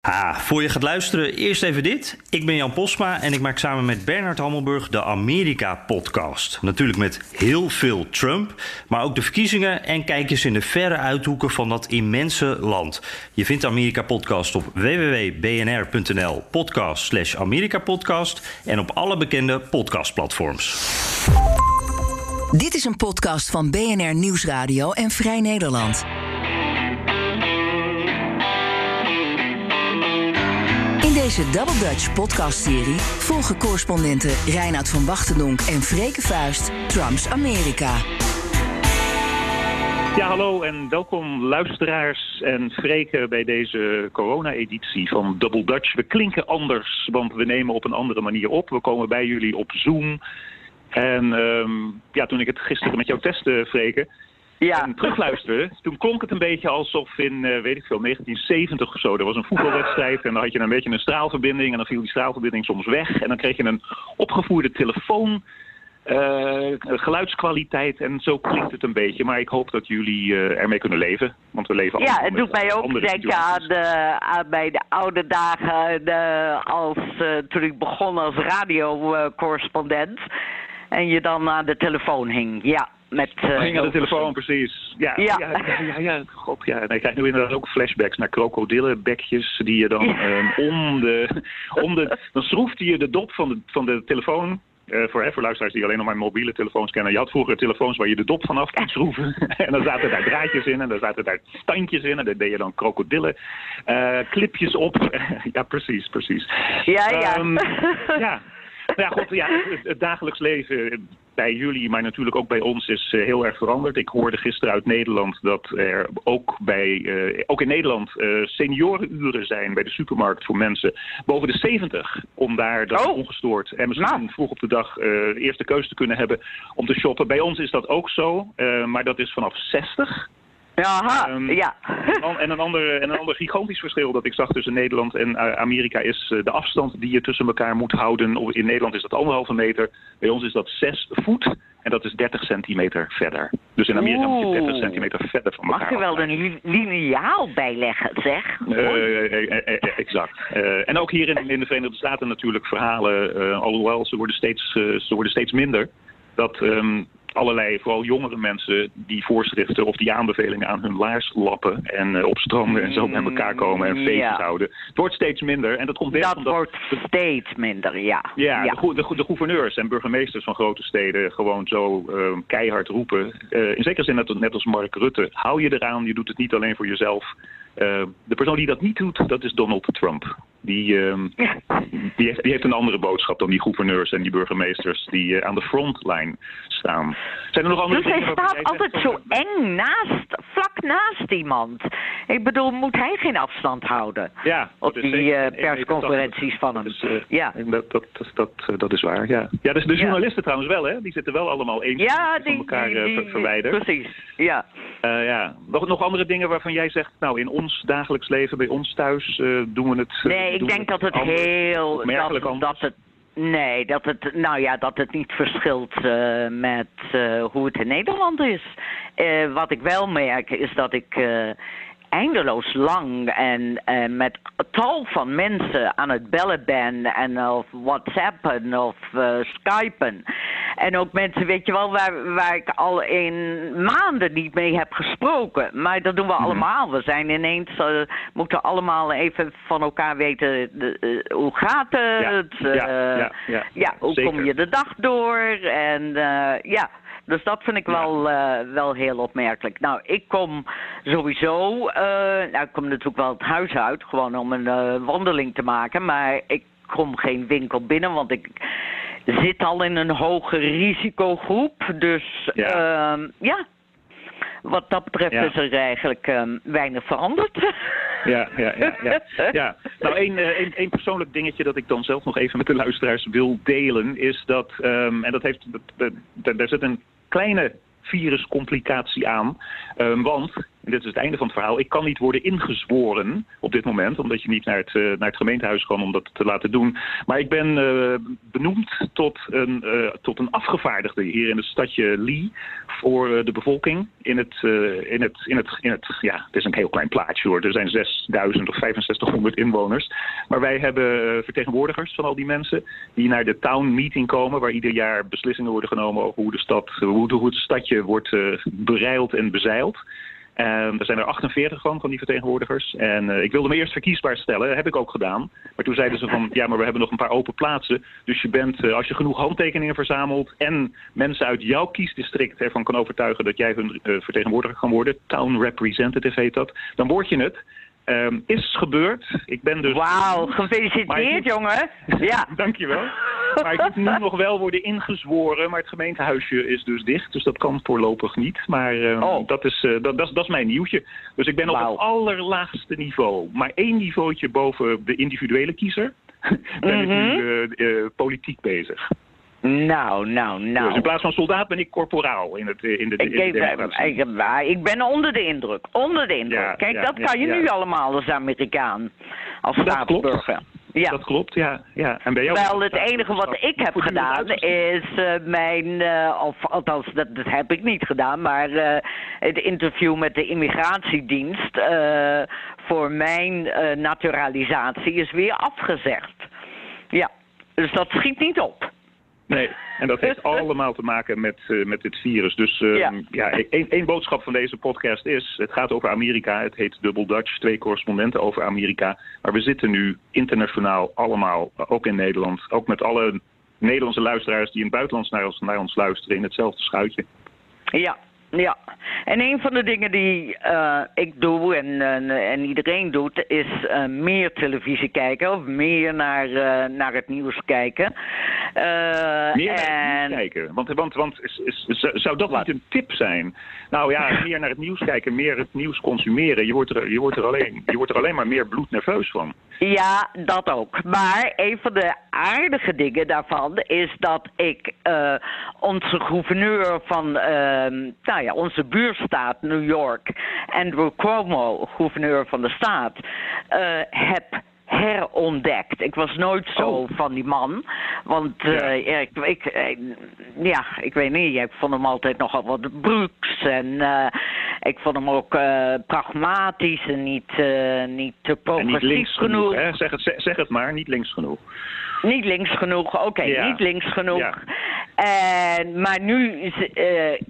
Ah, voor je gaat luisteren, eerst even dit. Ik ben Jan Posma en ik maak samen met Bernard Hammelburg de Amerika-podcast. Natuurlijk met heel veel Trump, maar ook de verkiezingen en kijkjes in de verre uithoeken van dat immense land. Je vindt de Amerika-podcast op www.bnr.nl podcast slash Amerika-podcast en op alle bekende podcastplatforms. Dit is een podcast van BNR Nieuwsradio en Vrij Nederland. Deze Double Dutch podcastserie volgen correspondenten Reinoud van Wachtendonk en Freke Vuist Trumps Amerika. Ja, hallo en welkom luisteraars en Freke bij deze corona-editie van Double Dutch. We klinken anders, want we nemen op een andere manier op. We komen bij jullie op Zoom. En ehm, ja, toen ik het gisteren met jou testte, Freke, Ja. en terugluisterde, toen klonk het een beetje alsof in, eh, weet ik veel, 1970 of zo. Er was een voetbalwedstrijd en dan had je een beetje een straalverbinding en dan viel die straalverbinding soms weg. En dan kreeg je een opgevoerde telefoon, eh, geluidskwaliteit en zo klinkt het een beetje. Maar ik hoop dat jullie eh, ermee kunnen leven, want we leven Ja, het doet mij ook denken aan, de, aan bij de oude dagen de, als, toen ik begon als radiocorrespondent. en je dan aan de telefoon hing. Ja, met... eh, aan de Hilversum. telefoon, precies. Ja, ja. Ja. Ja, ja, ja, God, ja. Nee, ik krijg nu inderdaad ook flashbacks naar krokodillenbekjes die je dan ehm, om, de, om de... Dan schroefde je de dop van de, van de telefoon... eh, voor, hè, voor luisteraars die alleen nog maar mobiele telefoons kennen. Je had vroeger telefoons waar je de dop vanaf kon schroeven. en dan zaten daar draadjes in en dan zaten daar standjes in. En daar deed je dan krokodillen eh, clipjes op. ja, precies, precies. Ja, ja. Ehm, ja. Nou ja, god, ja, het, dagelijks leven bij jullie, maar natuurlijk ook bij ons is eh, heel erg veranderd. Ik hoorde gisteren uit Nederland dat er ook, bij, eh, ook in Nederland eh, seniorenuren zijn bij de supermarkt voor mensen boven de 70. Om daar dan Oh. ongestoord en misschien Nou. vroeg op de dag eh, de eerste keuze te kunnen hebben om te shoppen. Bij ons is dat ook zo, maar dat is vanaf 60. Aha, Ehm, ja. En en een, ander, en een ander gigantisch verschil dat ik zag tussen Nederland en eh, Amerika is eh, de afstand die je tussen elkaar moet houden. In Nederland is dat anderhalve meter, bij ons is dat zes voet en dat is 30 centimeter verder. Dus in Amerika moet je Oeh. 30 centimeter verder van elkaar Mag je wel een li- liniaal bijleggen, zeg? Eh, exact. En ook hier in, in de Verenigde Staten natuurlijk verhalen, alhoewel ze worden steeds, ze worden steeds minder, dat ehm, allerlei, vooral jongere mensen, die voorschriften of die aanbevelingen aan hun laars lappen en op stranden en zo met elkaar komen en Mm, feestjes ja. houden. Het wordt steeds minder en dat komt weg dat omdat wordt steeds minder, ja. ja, De, de, gouverneurs en burgemeesters van grote steden gewoon zo eh, keihard roepen. Eh, in zekere zin net, net als Mark Rutte. Hou je eraan, je doet het niet alleen voor jezelf. Eh, de persoon die dat niet doet, dat is Donald Trump. Die, ehm, Ja. die, heeft, die heeft een andere boodschap dan die gouverneurs en die burgemeesters die eh, aan de frontline staan. Zijn er nog andere Dus hij staat zegt altijd zo eng naast, vlak naast iemand. Ik bedoel, moet hij geen afstand houden? Ja, Op die zeker eh, een 1,80 persconferenties van hem. Eh, Ja. Dat, dat, dat, dat, eh, is waar, ja. Ja, dus de Ja. journalisten trouwens wel, hè? Die zitten wel allemaal één Ja, van elkaar die, eh, die- ver- verwijderd. Precies, ja. Eh, ja. nog, nog andere dingen waarvan jij zegt, nou in ons dagelijks leven, bij ons thuis, eh, doen we het. eh, Nee, ik denk dat het anders, heel... Dat, dat het, nee, dat het, nou ja, dat het niet verschilt eh, met hoe het in Nederland is. Wat ik wel merk is dat ik eindeloos lang en eh, met tal van mensen aan het bellen ben en of whatsappen of eh, skypen. En ook mensen, weet je wel, waar, waar ik al in maanden niet mee heb gesproken. Maar dat doen Mhm. we allemaal. We zijn ineens, eh, moeten allemaal even van elkaar weten, de, hoe gaat het? Ja, ja, ja, ja, hoe zeker. kom je de dag door? En ja, dus dat vind ik Ja. wel, eh, wel heel opmerkelijk. Nou, ik kom sowieso, eh, nou, ik kom natuurlijk wel het huis uit, gewoon om een eh, wandeling te maken. Maar ik kom geen winkel binnen, want ik zit al in een hoge risicogroep. Dus Ja. ja, ja. wat dat betreft Ja. is er eigenlijk eh, weinig veranderd. Ja, ja, ja. ja. ja. Nou, één, één, één persoonlijk dingetje dat ik dan zelf nog even met de luisteraars wil delen, is dat, ehm, en dat heeft, daar zit een kleine viruscomplicatie aan. Ehm, want en dit is het einde van het verhaal, ik kan niet worden ingezworen op dit moment, omdat je niet naar het, uh, naar het gemeentehuis kan om dat te laten doen. Maar ik ben uh, benoemd tot een, uh, tot een afgevaardigde hier in het stadje Lee voor de bevolking. In het, in, het, in, het, in het, ja, het is een heel klein plaatsje hoor. Er zijn 6000 of 6500 inwoners. Maar wij hebben vertegenwoordigers van al die mensen die naar de town meeting komen, waar ieder jaar beslissingen worden genomen over hoe de stad, hoe, hoe het stadje wordt bereild en bezeild. Um, er zijn er 48 van, van die vertegenwoordigers. En uh, ik wilde me eerst verkiesbaar stellen, dat heb ik ook gedaan. Maar toen zeiden ze van, ja, maar we hebben nog een paar open plaatsen. Dus je bent, uh, als je genoeg handtekeningen verzamelt... en mensen uit jouw kiesdistrict ervan kan overtuigen... dat jij hun uh, vertegenwoordiger kan worden, town representative heet dat... dan word je het. Um, is gebeurd. Ik ben dus... Wauw, gefeliciteerd jongen. Ja. Dankjewel. Maar ik moet nu nog wel worden ingezworen. Maar het gemeentehuisje is dus dicht. Dus dat kan voorlopig niet. Maar um, oh. dat, is, uh, dat, dat, is, dat is mijn nieuwtje. Dus ik ben wow. op het allerlaagste niveau. Maar één niveautje boven de individuele kiezer. ben mm -hmm. ik nu uh, uh, politiek bezig. Nou, nou, nou. Dus in plaats van soldaat ben ik corporaal in, het, in de, ik, in de ik, ik, ik, ben onder de indruk. Onder de indruk. Ja, Kijk, ja, dat kan je nu allemaal als Amerikaan. Als staatsburger. Ja. Dat klopt, ja. ja. En bij jou Wel, het enige wat ik heb gedaan is uh, mijn, uh, of althans, dat, dat heb ik niet gedaan, maar uh, het interview met de immigratiedienst voor mijn naturalisatie is weer afgezegd. Ja, dus dat schiet niet op. Nee, en dat heeft allemaal te maken met, uh, met dit virus. Dus uh, ja, ja één boodschap van deze podcast is... het gaat over Amerika, het heet Double Dutch, twee correspondenten over Amerika. Maar we zitten nu internationaal allemaal, ook in Nederland... ook met alle Nederlandse luisteraars die in het buitenland naar ons, naar ons luisteren... in hetzelfde schuitje. Ja, ja, en een van de dingen die uh, ik doe en, uh, en iedereen doet, is uh, meer televisie kijken of meer naar, naar het nieuws kijken. meer naar het nieuws kijken? Want, want, want is, is, zou dat Wat? niet een tip zijn? Nou ja, meer naar het nieuws kijken, meer het nieuws consumeren. Je wordt er, je wordt er, alleen, je wordt er alleen maar meer bloednerveus van. Ja, dat ook. Maar een van de aardige dingen daarvan is dat ik onze gouverneur van... nou, nou ja, onze buurstaat New York, Andrew Cuomo, gouverneur van de staat, uh, heb herontdekt. Ik was nooit zo oh. van die man. Want uh, ja. ik, ik, eh, ja, ik weet niet, ik vond hem altijd nogal wat broeks. En uh, ik vond hem ook pragmatisch en niet, niet te progressief niet links genoeg. genoeg hè? Zeg, het, zeg het maar, niet links genoeg. Niet links genoeg, oké, okay, ja. niet links genoeg. Ja. En, maar nu uh,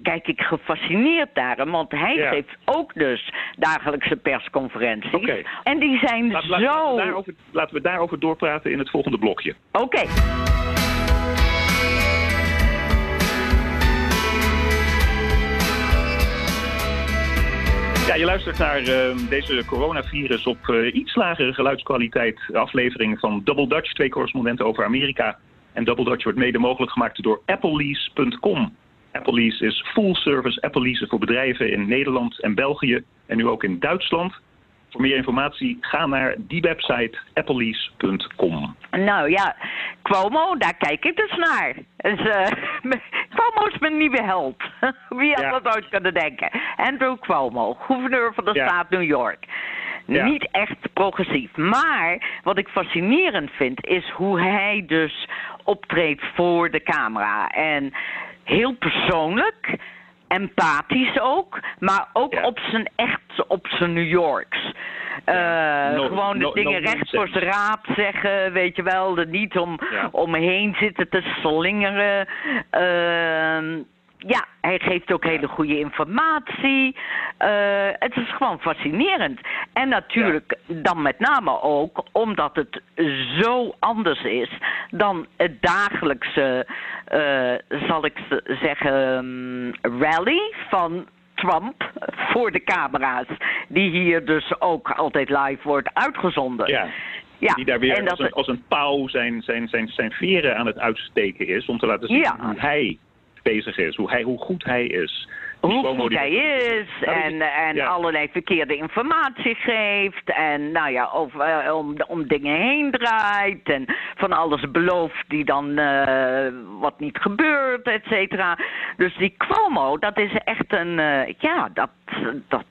kijk ik gefascineerd naar hem, want hij ja. geeft ook dus dagelijkse persconferenties. Okay. En die zijn Laat, zo... Laten we, daarover, laten we daarover doorpraten in het volgende blokje. Oké. Okay. Luistert naar uh, deze coronavirus op uh, iets lagere geluidskwaliteit aflevering van Double Dutch, twee correspondenten over Amerika. En Double Dutch wordt mede mogelijk gemaakt door applelease.com. Applelease is full service Apple leasen voor bedrijven in Nederland en België en nu ook in Duitsland. Voor meer informatie ga naar die website applelease.com. Nou ja, Cuomo, daar kijk ik dus naar. Dus, uh, Cuomo is mijn nieuwe held. Wie had ja. dat ooit kunnen denken? Andrew Cuomo, gouverneur van de ja. staat New York. Ja. Niet echt progressief. Maar wat ik fascinerend vind, is hoe hij dus optreedt voor de camera. En heel persoonlijk empathisch ook, maar ook ja. op zijn echt, op zijn New Yorks. Uh, no, gewoon de no, dingen no recht voor zijn raap zeggen, weet je wel. Er niet om, ja. omheen zitten te slingeren. Uh, ja, hij geeft ook hele goede informatie. Uh, het is gewoon fascinerend. En natuurlijk ja. dan met name ook omdat het zo anders is dan het dagelijkse, uh, zal ik zeggen, um, rally van Trump voor de camera's. Die hier dus ook altijd live wordt uitgezonden. Ja. Ja, die daar weer en als, een, als een pauw zijn, zijn, zijn, zijn veren aan het uitsteken is... om te laten zien ja. hoe hij bezig is, hoe, hij, hoe goed hij is. Hoe goed hij is en, en ja. allerlei verkeerde informatie geeft en nou ja, of, uh, om, om dingen heen draait en van alles belooft die dan uh, wat niet gebeurt, et cetera. Dus die Cuomo, dat is echt een, uh, ja, dat, dat,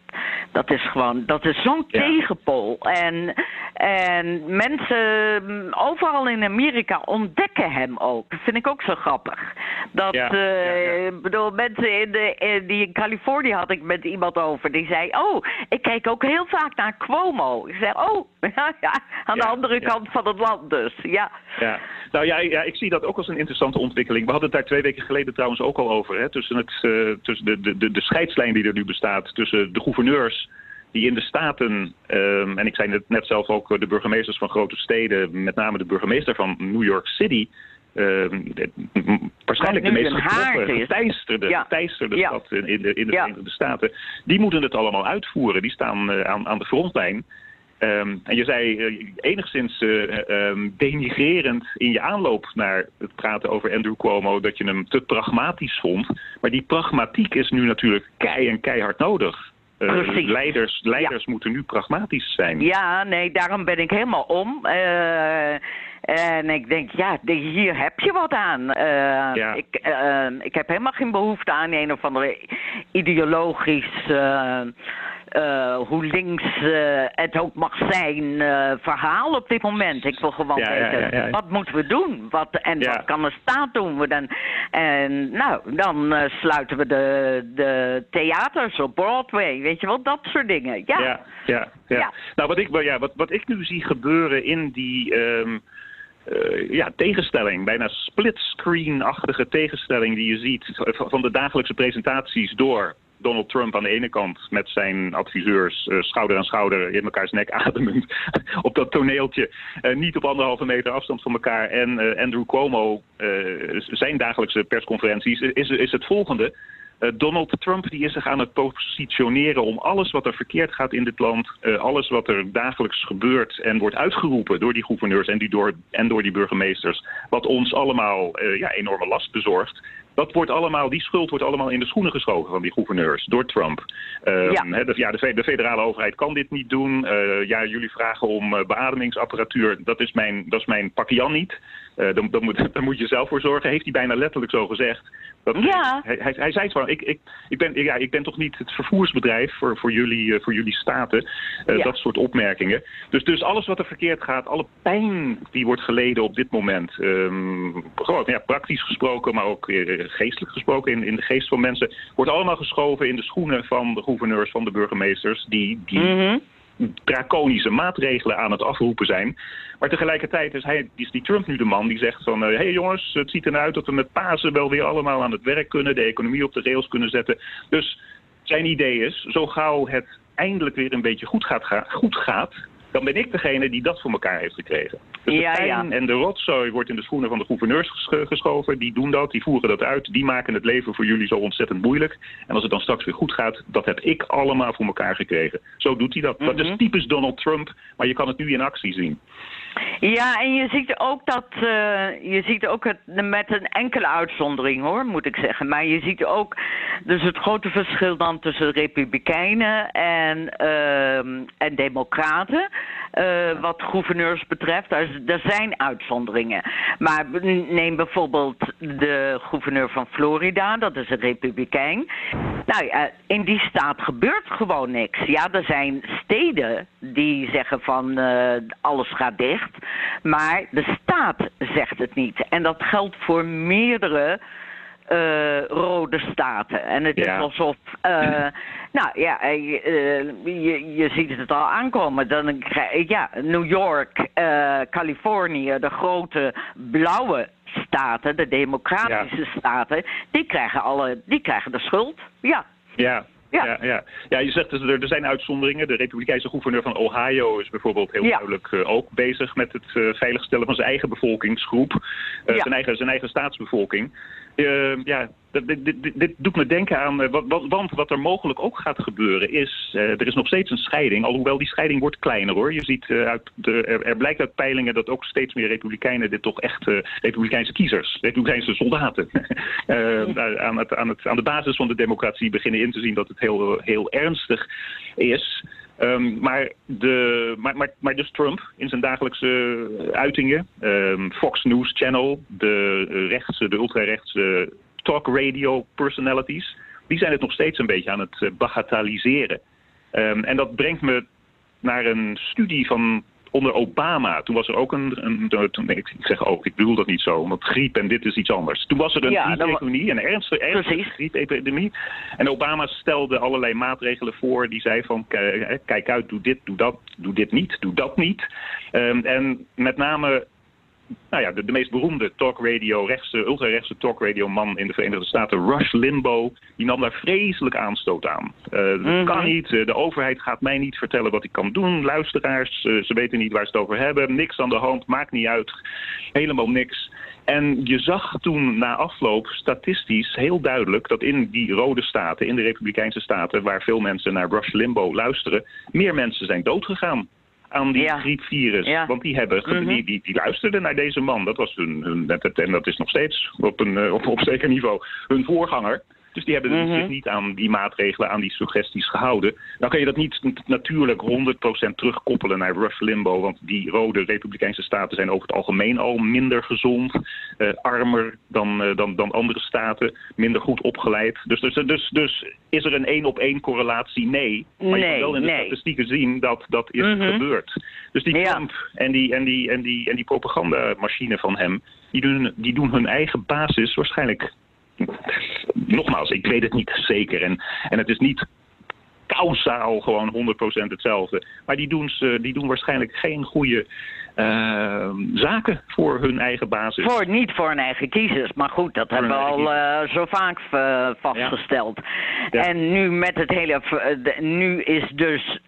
Dat is gewoon, dat is zo'n tegenpol. En, en mensen mm, overal in Amerika ontdekken hem ook. Dat vind ik ook zo grappig. Dat, ja, uh, bedoel, mensen in, de, die in Californië had ik met iemand over. Die zei, oh, ik kijk ook heel vaak naar Cuomo. Ik zeg, oh, ja, ja aan de andere kant van het land dus. Ja. ja. Nou ja, ja, ik zie dat ook als een interessante ontwikkeling. We hadden het daar twee weken geleden trouwens ook al over. Hè, tussen het, uh, tussen de, de, de, de scheidslijn die er nu bestaat tussen de gouverneurs die in de staten, um, en ik zei het net zelf ook de burgemeesters van grote steden, met name de burgemeester van New York City, uh, waarschijnlijk de meest geteisterde, ja. geteisterde ja. stad in, in de, in de ja. Verenigde Staten, die moeten het allemaal uitvoeren. Die staan uh, aan, aan de frontlijn. Um, en je zei uh, enigszins uh, um, denigrerend in je aanloop naar het praten over Andrew Cuomo dat je hem te pragmatisch vond. Maar die pragmatiek is nu natuurlijk kei en keihard nodig. Uh, leiders leiders ja. moeten nu pragmatisch zijn. Ja, nee, daarom ben ik helemaal om. en ik denk, ja, hier heb je wat aan. Ja. ik, ik heb helemaal geen behoefte aan een of andere ideologisch uh, hoe links uh, het ook mag zijn, uh, verhaal op dit moment. Ik wil gewoon ja, weten, ja, ja, wat moeten we doen? Wat, en wat kan de staat doen? We dan, en nou, dan sluiten we de, de theaters op Broadway, weet je wel, dat soort dingen. Ja, ja, ja. Nou, wat ik, ja, wat, wat ik nu zie gebeuren in die... Um, uh, ja, tegenstelling, bijna splitscreen-achtige tegenstelling die je ziet van de dagelijkse presentaties door Donald Trump aan de ene kant met zijn adviseurs uh, schouder aan schouder in mekaars nek ademend op dat toneeltje. Uh, niet op anderhalve meter afstand van elkaar. En uh, Andrew Cuomo, zijn dagelijkse persconferenties, is, is het volgende. Donald Trump die is zich aan het positioneren om alles wat er verkeerd gaat in dit land, alles wat er dagelijks gebeurt en wordt uitgeroepen door die gouverneurs en, die door, en door die burgemeesters, wat ons allemaal ja, enorme last bezorgt, dat wordt allemaal, die schuld wordt allemaal in de schoenen geschoven van die gouverneurs door Trump. Uh, ja. He, de, ja, de, de, federale overheid kan dit niet doen. Uh, ja, jullie vragen om uh, beademingsapparatuur. Dat is mijn, dat is mijn pakjan niet. Uh, dan, dan, moet, dan moet je zelf voor zorgen. Heeft hij bijna letterlijk zo gezegd. Dat, ja. Hij, hij, hij, zei het van, ik, ik, ik, ben, ja, ik ben toch niet het vervoersbedrijf voor, voor, jullie, uh, voor jullie staten. Uh, ja. Dat soort opmerkingen. Dus, dus alles wat er verkeerd gaat, alle pijn die wordt geleden op dit moment. Um, gewoon ja, praktisch gesproken, maar ook uh, geestelijk gesproken in, in de geest van mensen. Wordt allemaal geschoven in de schoenen van de gouverneurs, van de burgemeesters. Die, die mm -hmm draconische maatregelen aan het afroepen zijn. Maar tegelijkertijd is, hij, is die Trump nu de man die zegt van... hé hey jongens, het ziet eruit dat we met Pasen wel weer allemaal aan het werk kunnen... de economie op de rails kunnen zetten. Dus zijn idee is, zo gauw het eindelijk weer een beetje goed gaat, goed gaat dan ben ik degene die dat voor elkaar heeft gekregen. Dus de pijn en de rotzooi wordt in de schoenen van de gouverneurs geschoven. Die doen dat, die voeren dat uit. Die maken het leven voor jullie zo ontzettend moeilijk. En als het dan straks weer goed gaat, dat heb ik allemaal voor elkaar gekregen. Zo doet hij dat. Dat is mhm. typisch Donald Trump, maar je kan het nu in actie zien. Ja, en je ziet ook dat, uh, je ziet ook het, met een enkele uitzondering hoor, moet ik zeggen. Maar je ziet ook dus het grote verschil dan tussen republikeinen en, uh, en democraten. Uh, wat gouverneurs betreft. Er, er, zijn uitzonderingen. Maar neem bijvoorbeeld de gouverneur van Florida, dat is een republikein. Nou ja, in die staat gebeurt gewoon niks. Ja, er zijn steden die zeggen van uh, alles gaat dicht. Maar de staat zegt het niet. En dat geldt voor meerdere uh, rode staten. En het ja. is alsof. Uh, nou ja, uh, je, je ziet het al aankomen. Dan, ja, New York, Californië, de grote blauwe staten, de democratische ja. staten, die krijgen, alle, die krijgen de schuld. Ja. Ja, ja. Ja, ja. ja, je zegt dus, er, er zijn uitzonderingen. De republikeinse gouverneur van Ohio is bijvoorbeeld heel ja. duidelijk uh, ook bezig met het uh, veiligstellen van zijn eigen bevolkingsgroep. Uh, ja. zijn, eigen, zijn eigen staatsbevolking. Uh, ja, dit, dit, dit, doet me denken aan, uh, wat, want wat er mogelijk ook gaat gebeuren is, uh, er is nog steeds een scheiding, alhoewel die scheiding wordt kleiner hoor. Je ziet uit de, er, er, blijkt uit peilingen dat ook steeds meer republikeinen dit toch echt republikeinse kiezers, republikeinse soldaten, aan, het, aan, het, aan de basis van de democratie beginnen in te zien dat het heel, heel ernstig is. Um, maar, de, maar, maar, maar dus Trump in zijn dagelijkse uitingen, um, Fox News Channel, de rechtse, de ultrarechtse talk radio personalities, die zijn het nog steeds een beetje aan het bagatelliseren. Ehm, en dat brengt me naar een studie van onder Obama. Toen was er ook een. een toen, nee, ik zeg ook, ik bedoel dat niet zo, want griep en dit is iets anders. Toen was er een Ja, griepepidemie, een ernstige, ernstige griepepidemie. En Obama stelde allerlei maatregelen voor. Die zei van eh, kijk uit, doe dit, doe dat, doe dit niet, doe dat niet. Ehm, en met name nou ja, de, de meest beroemde talkradio, rechtse, ultrarechtse talkradio-man in de Verenigde Staten, Rush Limbaugh, die nam daar vreselijk aanstoot aan. Dat Mhm. kan niet, eh, de overheid gaat mij niet vertellen wat ik kan doen. Luisteraars, eh, ze weten niet waar ze het over hebben. Niks aan de hand, maakt niet uit. Helemaal niks. En je zag toen na afloop statistisch heel duidelijk dat in die rode staten, in de Republikeinse staten, waar veel mensen naar Rush Limbaugh luisteren, meer mensen zijn doodgegaan aan die Ja. griepvirus. Ja. Want die, hebben, Mhm. die, die, die luisterden naar deze man. Dat was hun, hun en dat is nog steeds op, een, eh, op, op zeker niveau hun voorganger. Dus die hebben Mhm. zich niet aan die maatregelen, aan die suggesties gehouden. Dan kan je dat niet natuurlijk 100% terugkoppelen naar Rush Limbaugh. Want die rode republikeinse staten zijn over het algemeen al minder gezond. eh, armer dan, eh, dan, dan andere staten. Minder goed opgeleid. Dus, dus, dus, dus is er een één op één correlatie? Nee. Maar je kan wel in de nee. statistieken zien dat dat is Mhm. gebeurd. Dus die Ja. Trump en die, en die, en die, en die propagandamachine van hem, die doen, die doen hun eigen basis waarschijnlijk. Nogmaals, ik weet het niet zeker. En, en het is niet kausaal gewoon 100% hetzelfde. Maar die doen, ze, die doen waarschijnlijk geen goede eh, zaken voor hun eigen basis. Voor, niet voor hun eigen kiezers, maar goed, dat hebben we al eh, zo vaak eh, vastgesteld. Ja. En nu met het hele, nu is dus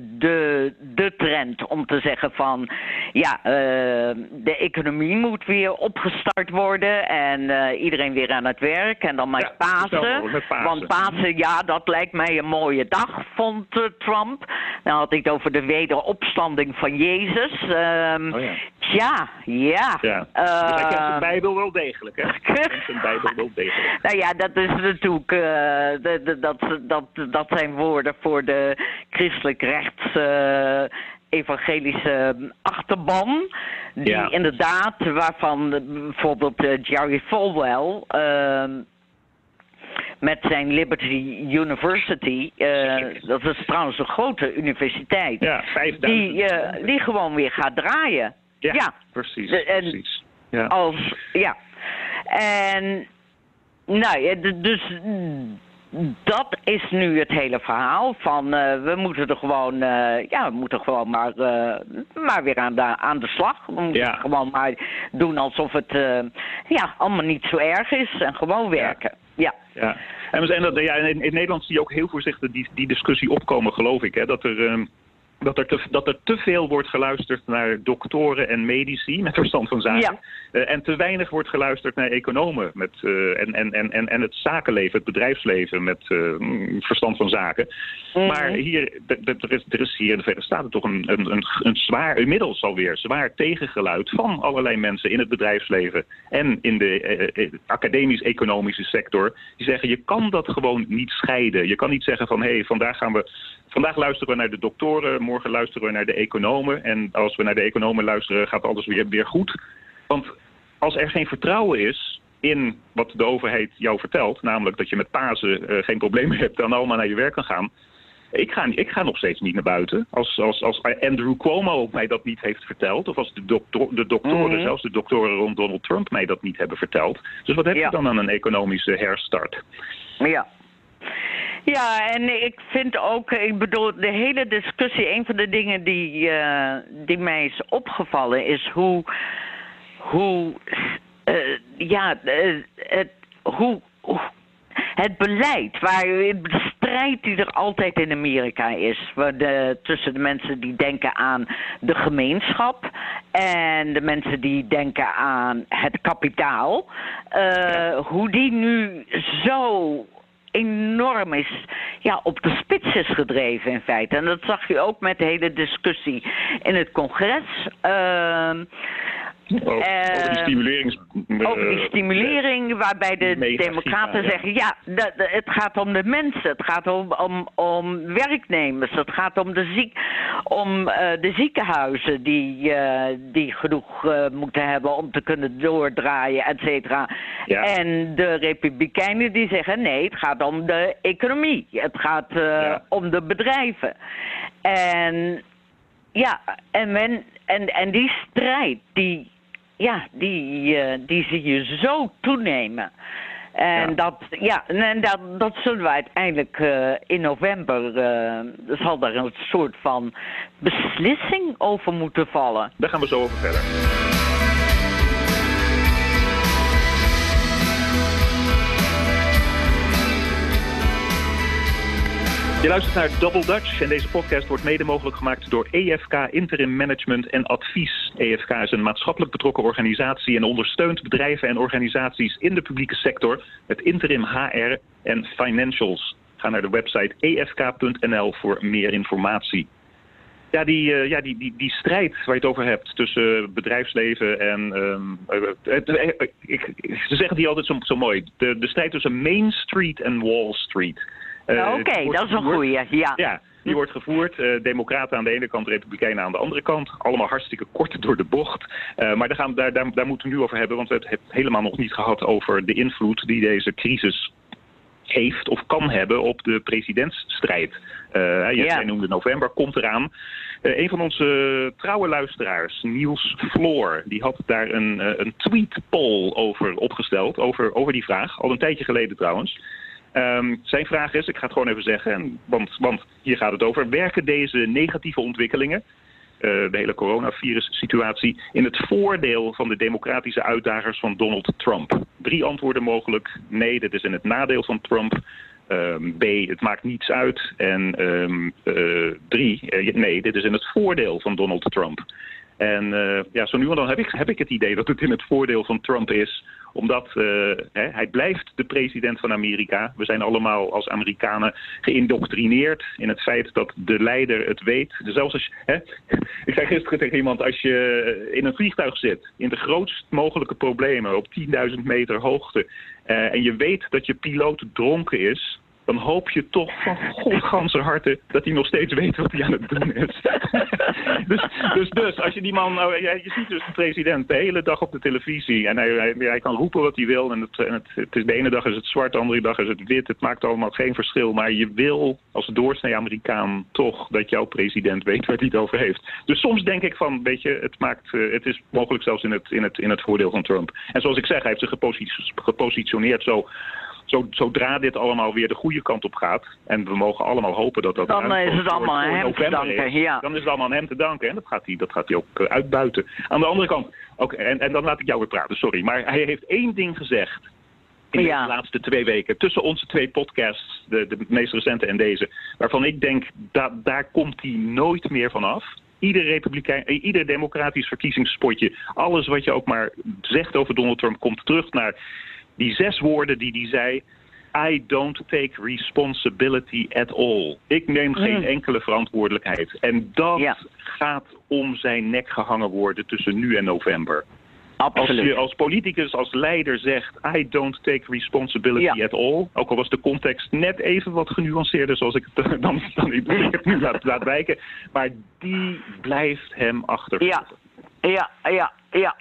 de, de trend om te zeggen van, ja, eh, de economie moet weer opgestart worden en eh, iedereen weer aan het werk en dan met Ja, Pasen. hetzelfde met Pasen. Want Pasen, ja, dat lijkt mij een mooie dag, vond eh, Trump. Dan had ik het over de wederopstanding van Jezus. Ehm, Oh ja. Ja. Ja. Dus hij kent Eh, zijn Bijbel wel degelijk, hè? Hij kent zijn Bijbel wel degelijk. nou ja, dat is natuurlijk, eh, de- de- dat, dat, dat zijn woorden voor de christelijk rechts eh, evangelische achterban. Die Ja. inderdaad, waarvan bijvoorbeeld eh, Jerry Falwell ehm, met zijn Liberty University, dat is trouwens een grote universiteit, Ja, 5000. die, die gewoon weer gaat draaien. Ja, ja. precies. De- en- precies. Ja. Als, ja. En, nou ja, dus dat is nu het hele verhaal van eh, we moeten er gewoon, eh, ja, we moeten gewoon maar, eh, maar weer aan de, aan de slag. We moeten Ja. gewoon maar doen alsof het, ja, allemaal niet zo erg is en gewoon werken. Ja. Ja, en we zijn dat, ja, in, in Nederland zie je ook heel voorzichtig die, die discussie opkomen, geloof ik. Hè, dat, er, ehm, dat, er te, dat er te veel wordt geluisterd naar doktoren en medici met verstand van zaken. Ja. Eh, en te weinig wordt geluisterd naar economen met, eh, en, en, en, en, en het zakenleven, het bedrijfsleven met eh, mm, verstand van zaken. Mhm. Maar hier, er is, er is hier in de Verenigde Staten toch een, een, een, een zwaar, inmiddels alweer zwaar tegengeluid van allerlei mensen in het bedrijfsleven en in de academisch-economische sector. Die zeggen, je kan dat gewoon niet scheiden. Je kan niet zeggen van, hé, hey, vandaag gaan we... Vandaag luisteren we naar de doktoren, morgen luisteren we naar de economen. En als we naar de economen luisteren, gaat alles weer, weer goed. Want als er geen vertrouwen is in wat de overheid jou vertelt, namelijk dat je met Pasen eh, geen problemen hebt en allemaal naar je werk kan gaan. Ik ga, ik ga nog steeds niet naar buiten. Als, als, als Andrew Cuomo mij dat niet heeft verteld, of als de, de doktoren, Mhm. zelfs de doktoren rond Donald Trump mij dat niet hebben verteld. Dus wat heb Ja. je dan aan een economische herstart? Ja. Ja, en ik vind ook, ik bedoel, de hele discussie, een van de dingen die, eh, die mij is opgevallen is hoe, hoe, eh, ja, eh, het, hoe, hoe- het beleid, waar de strijd die er altijd in Amerika is, waar de, tussen de mensen die denken aan de gemeenschap en de mensen die denken aan het kapitaal, hoe die nu zo enorm is, ja, op de spits is gedreven in feite. En dat zag je ook met de hele discussie in het congres. Ehm, Over, over die stimulering. over die stimulering, waarbij de democraten ja. zeggen... ja, dat- het gaat om de mensen, het gaat om, om, om werknemers... het gaat om de, ziek, om, eh, de ziekenhuizen die, eh, die genoeg eh, moeten hebben... om te kunnen doordraaien, et cetera. Ja. En de republikeinen die zeggen... nee, het gaat om de economie. Het gaat eh, Ja. om de bedrijven. En ja, en, men, en, en die strijd, die, ja, die, eh, die zie je zo toenemen. En Ja. dat, ja, en dat, dat zullen we uiteindelijk eh, in november, eh, zal daar een soort van beslissing over moeten vallen. Daar gaan we zo over verder. Je luistert naar Double Dutch en deze podcast wordt mede mogelijk gemaakt door EFK Interim Management en Advies. EFK is een maatschappelijk betrokken organisatie en ondersteunt bedrijven en organisaties in de publieke sector met interim HR en financials. Ga naar de website efk.nl voor meer informatie. Ja, die, eh, ja die, die, die strijd waar je het over hebt tussen bedrijfsleven en. ehm, eh, eh, ik- ze zeggen die altijd zo, zo mooi. De, de strijd tussen Main Street en Wall Street. Eh, Nou, Oké, dat is een goeie, ja. Ja, die wordt gevoerd. eh, democraten aan de ene kant, republikeinen aan de andere kant. Allemaal hartstikke kort door de bocht. Eh, maar daar, gaan we, daar, daar, daar moeten we nu over hebben, want we hebben het helemaal nog niet gehad over de invloed die deze crisis heeft of kan hebben op de presidentsstrijd. Je Ja. jij noemde november, komt eraan. Eh, een van onze trouwe luisteraars, Niels Floor, die had daar een, een tweet poll over opgesteld, over, over die vraag. Al een tijdje geleden trouwens. Ehm, zijn vraag is, ik ga het gewoon even zeggen, en- want, want hier gaat het over. Werken deze negatieve ontwikkelingen, eh, de hele coronavirus-situatie, in het voordeel van de democratische uitdagers van Donald Trump? Drie antwoorden mogelijk. Nee, dit is in het nadeel van Trump. Ehm, B, het maakt niets uit. En ehm, eh, drie, eh, nee, dit is in het voordeel van Donald Trump. En ja, zo nu en dan heb ik, heb ik het idee dat het in het voordeel van Trump is. Omdat eh, hè, hij blijft de president van Amerika. We zijn allemaal als Amerikanen geïndoctrineerd in het feit dat de leider het weet. Dus zelfs als je, hè, ik zei gisteren tegen iemand, als je in een vliegtuig zit, in de grootst mogelijke problemen op 10.000 meter hoogte. eh, en je weet dat je piloot dronken is, dan hoop je toch van godganse harte dat hij nog steeds weet wat hij aan het doen is. dus, dus, dus, als je die man, nou, je ziet dus de president de hele dag op de televisie en hij, hij, kan roepen wat hij wil en, het, en het, het is, de ene dag is het zwart, de andere dag is het wit, het maakt allemaal geen verschil, maar je wil als doorsnee Amerikaan toch dat jouw president weet waar hij het over heeft. Dus soms denk ik van, weet het, maakt, eh, het is mogelijk zelfs in het, in, het, in het voordeel van Trump. En zoals ik zeg, hij heeft zich geposi- gepositioneerd zo zo, zodra dit allemaal weer de goede kant op gaat, en we mogen allemaal hopen dat dat Dan is het allemaal aan hem te november danken, is, ja. Dan is het allemaal aan hem te danken en dat gaat hij, dat gaat hij ook eh, uitbuiten. Aan de andere kant, oké, en, en dan laat ik jou weer praten, sorry, maar hij heeft één ding gezegd in Ja. de laatste twee weken, tussen onze twee podcasts, de, de meest recente en deze, waarvan ik denk, da, daar komt hij nooit meer van af. Ieder, republikein, ieder democratisch verkiezingspotje, alles wat je ook maar zegt over Donald Trump, komt terug naar die zes woorden die hij zei. I don't take responsibility at all. Ik neem geen Mm. enkele verantwoordelijkheid. En dat Ja. gaat om zijn nek gehangen worden tussen nu en november. Als Absoluut. je als politicus, als leider zegt... I don't take responsibility Ja. at all... ook al was de context net even wat genuanceerder... zoals ik het eh, dan, dan ik het nu laat, laat wijken... maar die blijft hem achtervolgen. Ja, ja, ja, ja.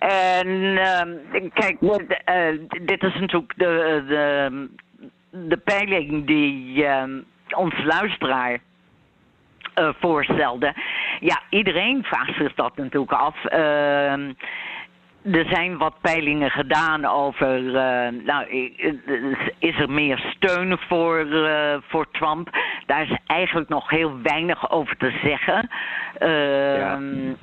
En ehm, kijk, eh, dit is natuurlijk de, de, de peiling die ehm ons luisteraar eh, voorstelde. Ja, iedereen vraagt zich dat natuurlijk af. Er zijn wat peilingen gedaan over. eh, nou, i- is er meer steun voor, eh, voor Trump? Daar is eigenlijk nog heel weinig over te zeggen. Ehm,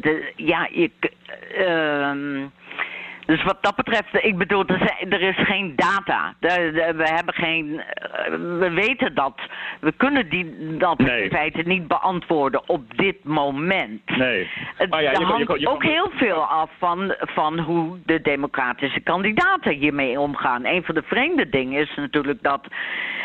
de- ja, je, k- ehm, dus wat dat betreft, ik bedoel, er, zijn- er is geen data. We hebben geen. eh, We weten dat. We kunnen die, dat Nee. in feite niet beantwoorden op dit moment. Nee. Het Maar ja, je kan- je hangt kan- ook heel veel af van, van hoe de democratische kandidaten hiermee omgaan. Een van de vreemde dingen is natuurlijk dat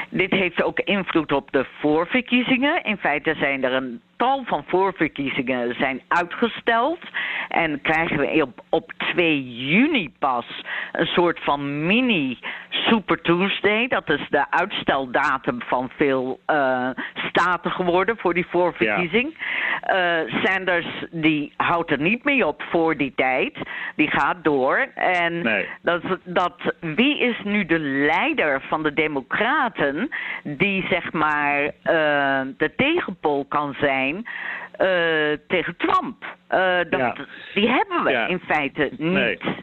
dit heeft ook invloed op de voorverkiezingen. In feite zijn er een tal van voorverkiezingen zijn uitgesteld. En krijgen we op, op 2 juni pas een soort van mini Super Tuesday. Dat is de uitsteldatum van veel uh, staten geworden voor die voorverkiezing. Ja. Uh, Sanders die houdt er niet mee op voor die tijd. Die gaat door. En nee. dat, dat, wie is nu de leider van de Democraten die zeg maar uh, de tegenpol kan zijn tegen Trump. Uh, dat, ja. Die hebben we Ja. in feite niet. Nee. we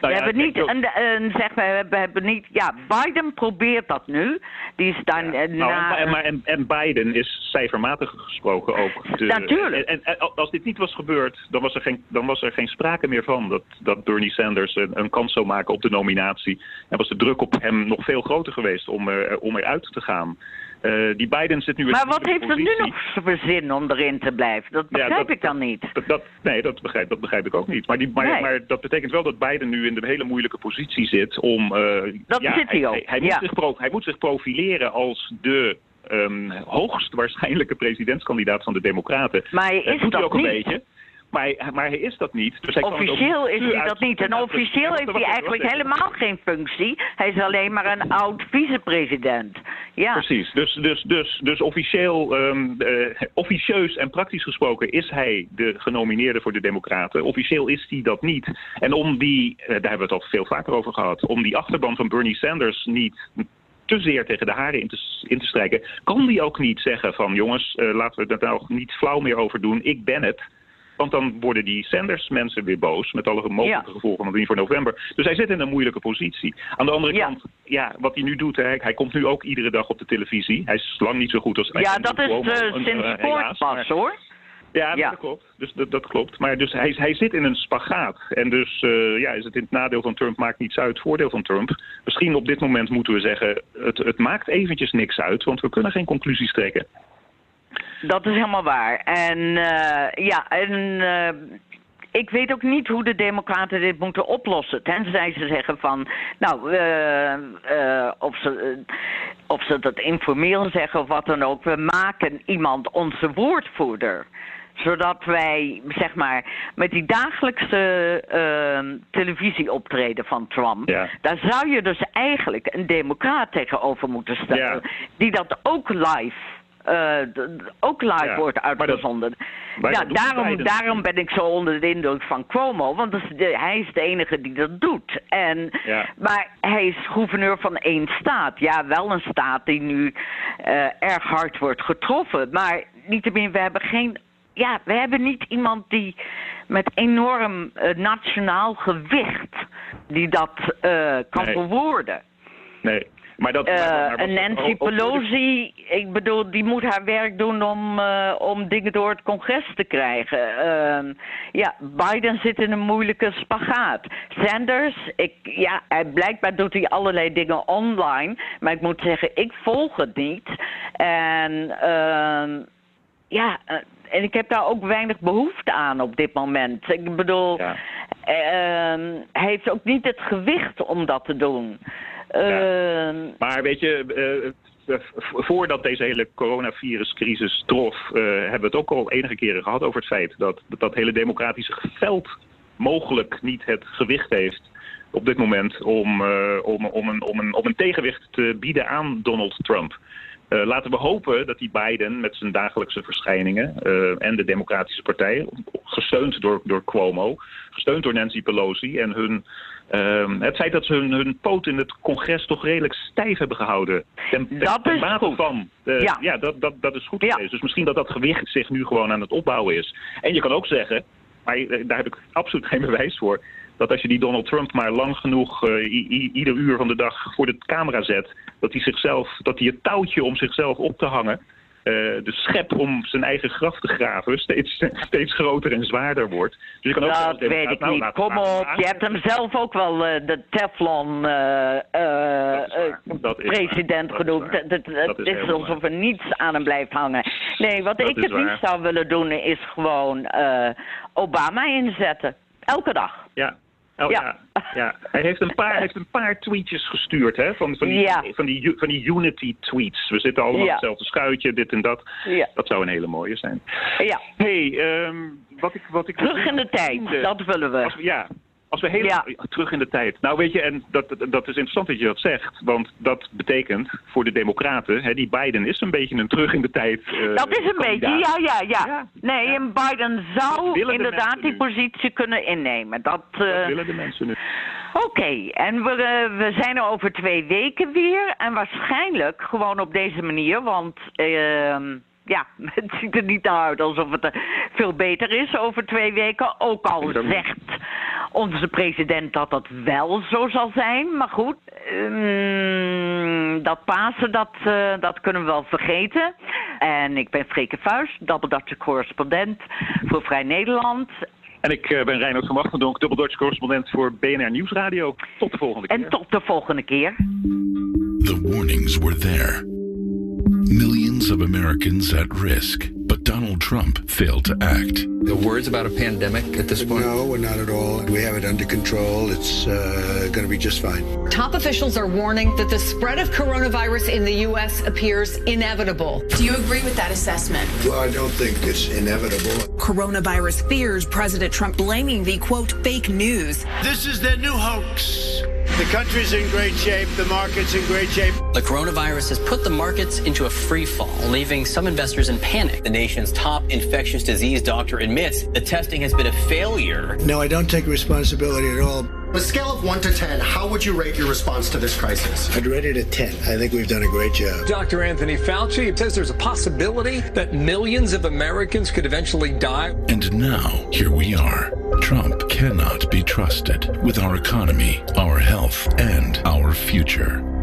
Nou ja, hebben niet, een, zeg maar, we hebben niet, ja, Biden probeert dat nu. Die is dan eh, Nou, en, maar, en, en Biden is cijfermatig gesproken ook. de- Natuurlijk. En, en als dit niet was gebeurd, dan was er geen, dan was er geen sprake meer van dat, dat Bernie Sanders een, een kans zou maken op de nominatie. En was de druk op hem nog veel groter geweest om, er, om eruit te gaan. Eh, die Biden zit nu in maar een wat heeft het nu nog voor zin om erin te blijven? Dat Ja, begrijp dat- ik dan niet. Dat, dat- nee, dat begrijp, dat begrijp ik ook niet. Maar, die, maar, Nee. maar dat betekent wel dat Biden nu in een hele moeilijke positie zit om. eh, Dat ja, zit hij ook, Hij, hij, moet zich pro- hij moet zich profileren als de ehm, hoogst waarschijnlijke presidentskandidaat van de Democraten. Maar hij Dat is doet hij dat ook een niet. beetje. Maar hij, maar hij is dat niet. Dus hij kan Officieel is hij uit- dat niet. En officieel heeft hij eigenlijk helemaal geen functie. Hij is alleen maar een oud vicepresident. Ja. Precies. Dus, dus, dus, dus officieel, ehm, eh, officieus en praktisch gesproken is hij de genomineerde voor de Democraten. Officieel is hij dat niet. En om die, eh, daar hebben we het al veel vaker over gehad, om die achterban van Bernie Sanders niet te zeer tegen de haren in te, in te strijken, kan die ook niet zeggen van jongens, eh, laten we het nou niet flauw meer over doen, ik ben het. Want dan worden die Sanders mensen weer boos met alle mogelijke Ja. gevolgen van die voor november. Dus hij zit in een moeilijke positie. Aan de andere Ja. kant, ja, wat hij nu doet, hè, hij komt nu ook iedere dag op de televisie. Hij is lang niet zo goed als Ja, dat is een- sinds eh, kort pas hoor. Ja, Ja. dat klopt. Dus dat, dat klopt. Maar dus hij, hij zit in een spagaat. En dus eh, ja, is het in het nadeel van Trump maakt niets uit, voordeel van Trump. Misschien op dit moment moeten we zeggen, het, het maakt eventjes niks uit, want we kunnen geen conclusies trekken. Dat is helemaal waar. En eh, ja, en eh, ik weet ook niet hoe de Democraten dit moeten oplossen. Tenzij ze zeggen van, nou, eh, eh, of, ze, of ze dat informeel zeggen of wat dan ook. We maken iemand onze woordvoerder zodat wij, zeg maar, met die dagelijkse eh, televisieoptreden van Trump, Ja. daar zou je dus eigenlijk een democraat tegenover moeten stellen, Ja. die dat ook live, ook live Ja, wordt dat- uitgezonden. ja, daarom, daarom ben ik zo onder de indruk van Cuomo, want dat is de- hij is de enige die dat doet. En, Ja. Maar hij is gouverneur van één staat. Ja, wel een staat die nu eh, erg hard wordt getroffen, maar niettemin, we hebben geen ja, we hebben niet iemand die met enorm eh, nationaal gewicht die dat eh, kan Nee. verwoorden. Nee. Maar dat, Eh, maar- maar wat- en Nancy ook- ook- Pelosi, ik bedoel, die moet haar werk doen om, eh, om dingen door het congres te krijgen. Ehm, ja, Biden zit in een moeilijke spagaat. Sanders, ik, ja, hij, blijkbaar doet hij allerlei dingen online. Maar ik moet zeggen, ik volg het niet. En ehm, ja, eh, en ik heb daar ook weinig behoefte aan op dit moment. Ik bedoel, Ja. ehm, hij heeft ook niet het gewicht om dat te doen. Ehm, Maar weet je, eh, eh, voordat deze hele coronaviruscrisis trof, eh, hebben we het ook al enige keren gehad over het feit dat dat, hele democratische veld mogelijk niet het gewicht heeft op dit moment om, om, om, een, om, een, om een tegenwicht te bieden aan Donald Trump. Eh, laten we hopen dat die Biden met zijn dagelijkse verschijningen eh, en de Democratische Partij, gesteund door, door Cuomo, gesteund door Nancy Pelosi en hun, ehm, het feit dat ze hun, hun poot in het congres toch redelijk stijf hebben gehouden. Ten, ten, Dat ten is goed. van. Ja. ja, dat, dat, dat is goed Ja. geweest. Dus misschien dat dat gewicht zich nu gewoon aan het opbouwen is. En je kan ook zeggen, maar eh, daar heb ik absoluut geen bewijs voor. Dat als je die Donald Trump maar lang genoeg eh, ieder uur van de dag voor de camera zet, dat hij zichzelf, dat hij het touwtje om zichzelf op te hangen, eh, de schep om zijn eigen graf te graven, steeds, steeds groter en zwaarder wordt. Dus je kan ook Dat weet ik nou, niet. Kom op, je hebt hem zelf ook wel eh, de Teflon Dat is waar. Dat is waar. president Dat is genoemd. Het is alsof er niets aan hem blijft hangen. Nee, wat Dat ik het waar. liefst zou willen doen is gewoon Obama inzetten. Elke dag. Ja, Oh ja. ja. Hij, heeft een paar, heeft een paar tweetjes gestuurd, hè? Van, van, die, Ja. van, die, van die Unity-tweets. We zitten allemaal Ja. op hetzelfde schuitje, dit en dat. Dat zou een hele mooie zijn. Ja, hey, ehm, wat ik... Wat ik terug in de tijd, dat willen we. Als we, ja, als we heel Ja. terug in de tijd. Nou weet je, en dat, dat, is interessant dat je dat zegt. Want dat betekent voor de democraten, hè, die Biden is een beetje een terug in de tijd eh, Dat is een beetje, ja, ja, ja. Ja. Nee, en Biden zou inderdaad die positie kunnen innemen. Dat, Dat eh, willen de mensen nu. Oké, en we, eh, we zijn er over twee weken weer. En waarschijnlijk gewoon op deze manier, want ehm, ja, het ziet er niet naar uit alsof het veel beter is over twee weken. Ook al zegt onze president dat dat wel zo zal zijn. Maar goed, ehm, dat Pasen, dat, eh, dat kunnen we wel vergeten. En ik ben Freke Vuist, Double Dutch correspondent voor Vrij Nederland. En ik eh, ben Reinhard van Wachtendonk, Double Dutch correspondent voor BNR Nieuwsradio. Tot de volgende keer. En tot de volgende keer. The warnings were there. Millions of Americans at risk. But Donald Trump failed to act. The words about a pandemic at this point? No, we're not at all. We have it under control. It's uh, going to be just fine. Top officials are warning that the spread of coronavirus in the U.S. appears inevitable. Do you agree with that assessment? Well, I don't think it's inevitable. Coronavirus fears, President Trump blaming the quote fake news. This is their new hoax. The country's in great shape, the market's in great shape. The coronavirus has put the markets into a free fall, leaving some investors in panic. The nation's top infectious disease doctor admits the testing has been a failure. No, I don't take responsibility at all. On a scale of 1 to 10, how would you rate your response to this crisis? I'd rate it a 10. I think we've done a great job. Dr. Anthony Fauci says there's a possibility that millions of Americans could eventually die. And now, here we are. Trump cannot be trusted with our economy, our health, and our future.